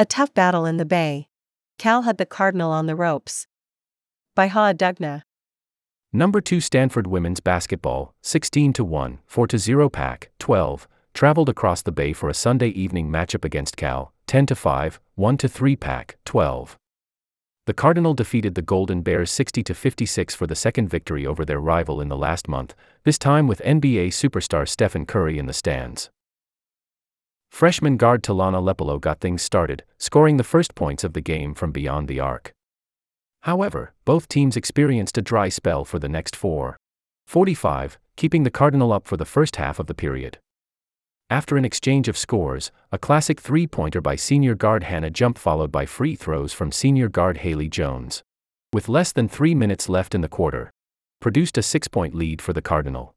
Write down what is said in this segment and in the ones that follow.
A tough battle in the Bay. Cal had the Cardinal on the ropes. By Ha Dugna. Number 2 Stanford women's basketball, 16 to 1, 4 to 0 Pac, 12, traveled across the bay for a Sunday evening matchup against Cal, 10 to 5, 1 to 3 Pac, 12. The Cardinal defeated the Golden Bears 60 to 56 for the second victory over their rival in the last month, this time with NBA superstar Stephen Curry in the stands. Freshman guard Talana Lepolo got things started, scoring the first points of the game from beyond the arc. However, both teams experienced a dry spell for the next four. 45, keeping the Cardinal up for the first half of the period. After an exchange of scores, a classic three pointer by senior guard Hannah Jump followed by free throws from senior guard Haley Jones. With less than three minutes left in the quarter, produced a six point lead for the Cardinal.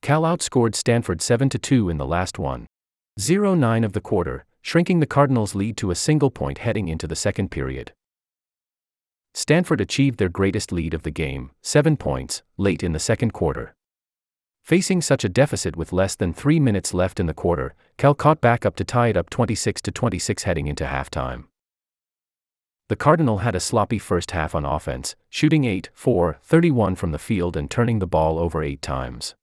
Cal outscored Stanford 7 2 in the last one. 0 9 of the quarter, shrinking the Cardinals' lead to a single point heading into the second period. Stanford achieved their greatest lead of the game, 7 points, late in the second quarter. Facing such a deficit with less than 3 minutes left in the quarter, Cal caught back up to tie it up 26 to 26 heading into halftime. The Cardinal had a sloppy first half on offense, shooting 8 4 31 from the field and turning the ball over 8 times.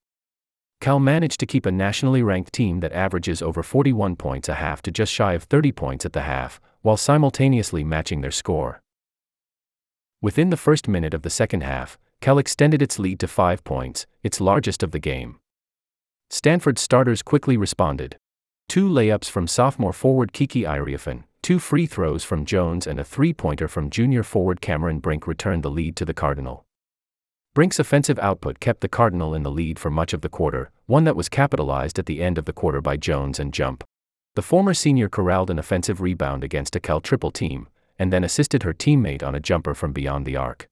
Cal managed to keep a nationally ranked team that averages over 41 points a half to just shy of 30 points at the half, while simultaneously matching their score. Within the first minute of the second half, Cal extended its lead to five points, its largest of the game. Stanford's starters quickly responded. Two layups from sophomore forward Kiki Iriafen, two free throws from Jones, and a three pointer from junior forward Cameron Brink returned the lead to the Cardinal. Brink's offensive output kept the Cardinal in the lead for much of the quarter, one that was capitalized at the end of the quarter by Jones and Jump. The former senior corralled an offensive rebound against a Cal triple team, and then assisted her teammate on a jumper from beyond the arc.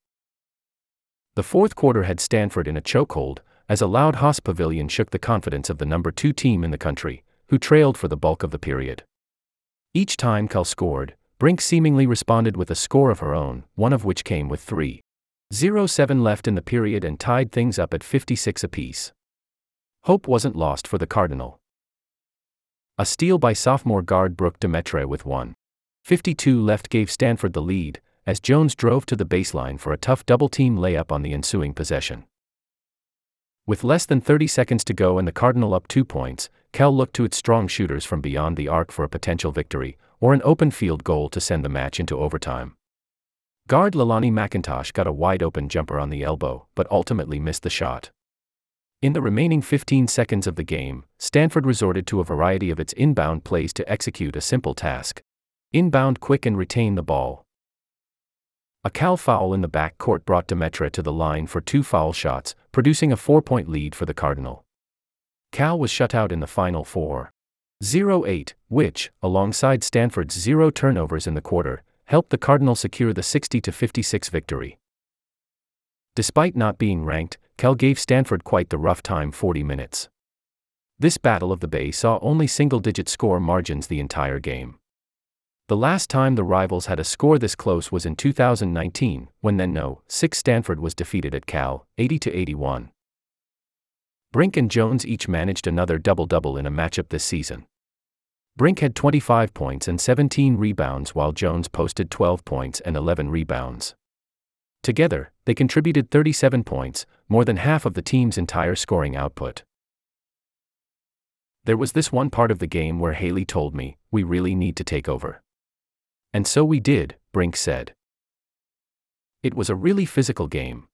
The fourth quarter had Stanford in a chokehold, as a loud Haas pavilion shook the confidence of the number two team in the country, who trailed for the bulk of the period. Each time Cal scored, Brink seemingly responded with a score of her own, one of which came with three. 0-7 left in the period and tied things up at 56 apiece. Hope wasn't lost for the Cardinal. A steal by sophomore guard Brooke Demetre with 1. 52 left gave Stanford the lead, as Jones drove to the baseline for a tough double team layup on the ensuing possession. With less than 30 seconds to go and the Cardinal up two points, Cal looked to its strong shooters from beyond the arc for a potential victory, or an open field goal to send the match into overtime. Guard Leilani McIntosh got a wide open jumper on the elbow, but ultimately missed the shot. In the remaining 15 seconds of the game, Stanford resorted to a variety of its inbound plays to execute a simple task inbound quick and retain the ball. A Cal foul in the back court brought Demetre to the line for two foul shots, producing a four point lead for the Cardinal. Cal was shut out in the final four. 0 8, which, alongside Stanford's zero turnovers in the quarter, helped the Cardinal secure the 60 56 victory. Despite not being ranked, Cal gave Stanford quite the rough time 40 minutes. This Battle of the Bay saw only single digit score margins the entire game. The last time the rivals had a score this close was in 2019, when then no 6 Stanford was defeated at Cal, 80 81. Brink and Jones each managed another double double in a matchup this season. Brink had 25 points and 17 rebounds while Jones posted 12 points and 11 rebounds. Together, they contributed 37 points, more than half of the team's entire scoring output. There was this one part of the game where Haley told me, we really need to take over. And so we did, Brink said. It was a really physical game.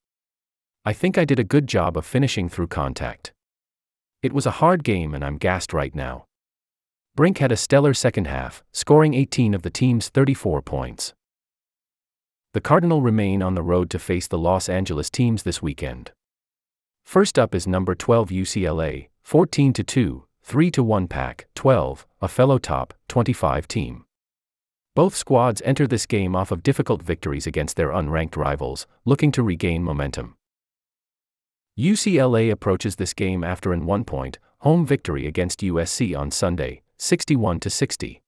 I think I did a good job of finishing through contact. It was a hard game and I'm gassed right now. Brink had a stellar second half, scoring 18 of the team's 34 points. The Cardinal remain on the road to face the Los Angeles teams this weekend. First up is number 12 UCLA, 14 to 2, 3 to 1 Pac, 12, a fellow top 25 team. Both squads enter this game off of difficult victories against their unranked rivals, looking to regain momentum. UCLA approaches this game after an one point, home victory against USC on Sunday, 61 60.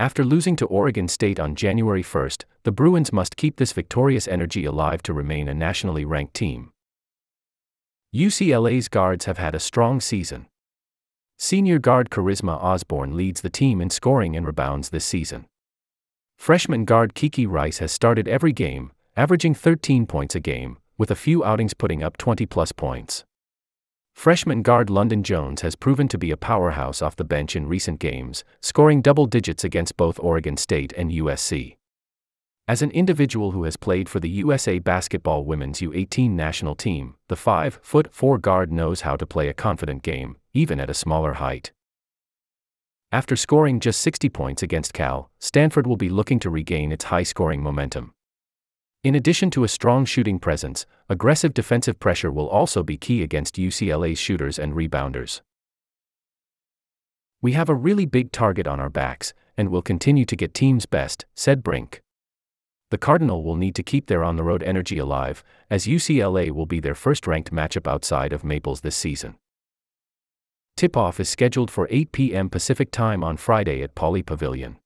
After losing to Oregon State on January 1, the Bruins must keep this victorious energy alive to remain a nationally ranked team. UCLA's guards have had a strong season. Senior guard Charisma Osborne leads the team in scoring and rebounds this season. Freshman guard Kiki Rice has started every game, averaging 13 points a game, with a few outings putting up 20 plus points. Freshman guard London Jones has proven to be a powerhouse off the bench in recent games, scoring double digits against both Oregon State and USC. As an individual who has played for the USA Basketball Women's U18 national team, the 5 foot 4 guard knows how to play a confident game, even at a smaller height. After scoring just 60 points against Cal, Stanford will be looking to regain its high scoring momentum. In addition to a strong shooting presence, aggressive defensive pressure will also be key against UCLA's shooters and rebounders. We have a really big target on our backs, and will continue to get teams best, said Brink the Cardinal will need to keep their on the road energy alive, as UCLA will be their first ranked matchup outside of Maples this season. Tip off is scheduled for 8 p.m. Pacific Time on Friday at Pauley Pavilion.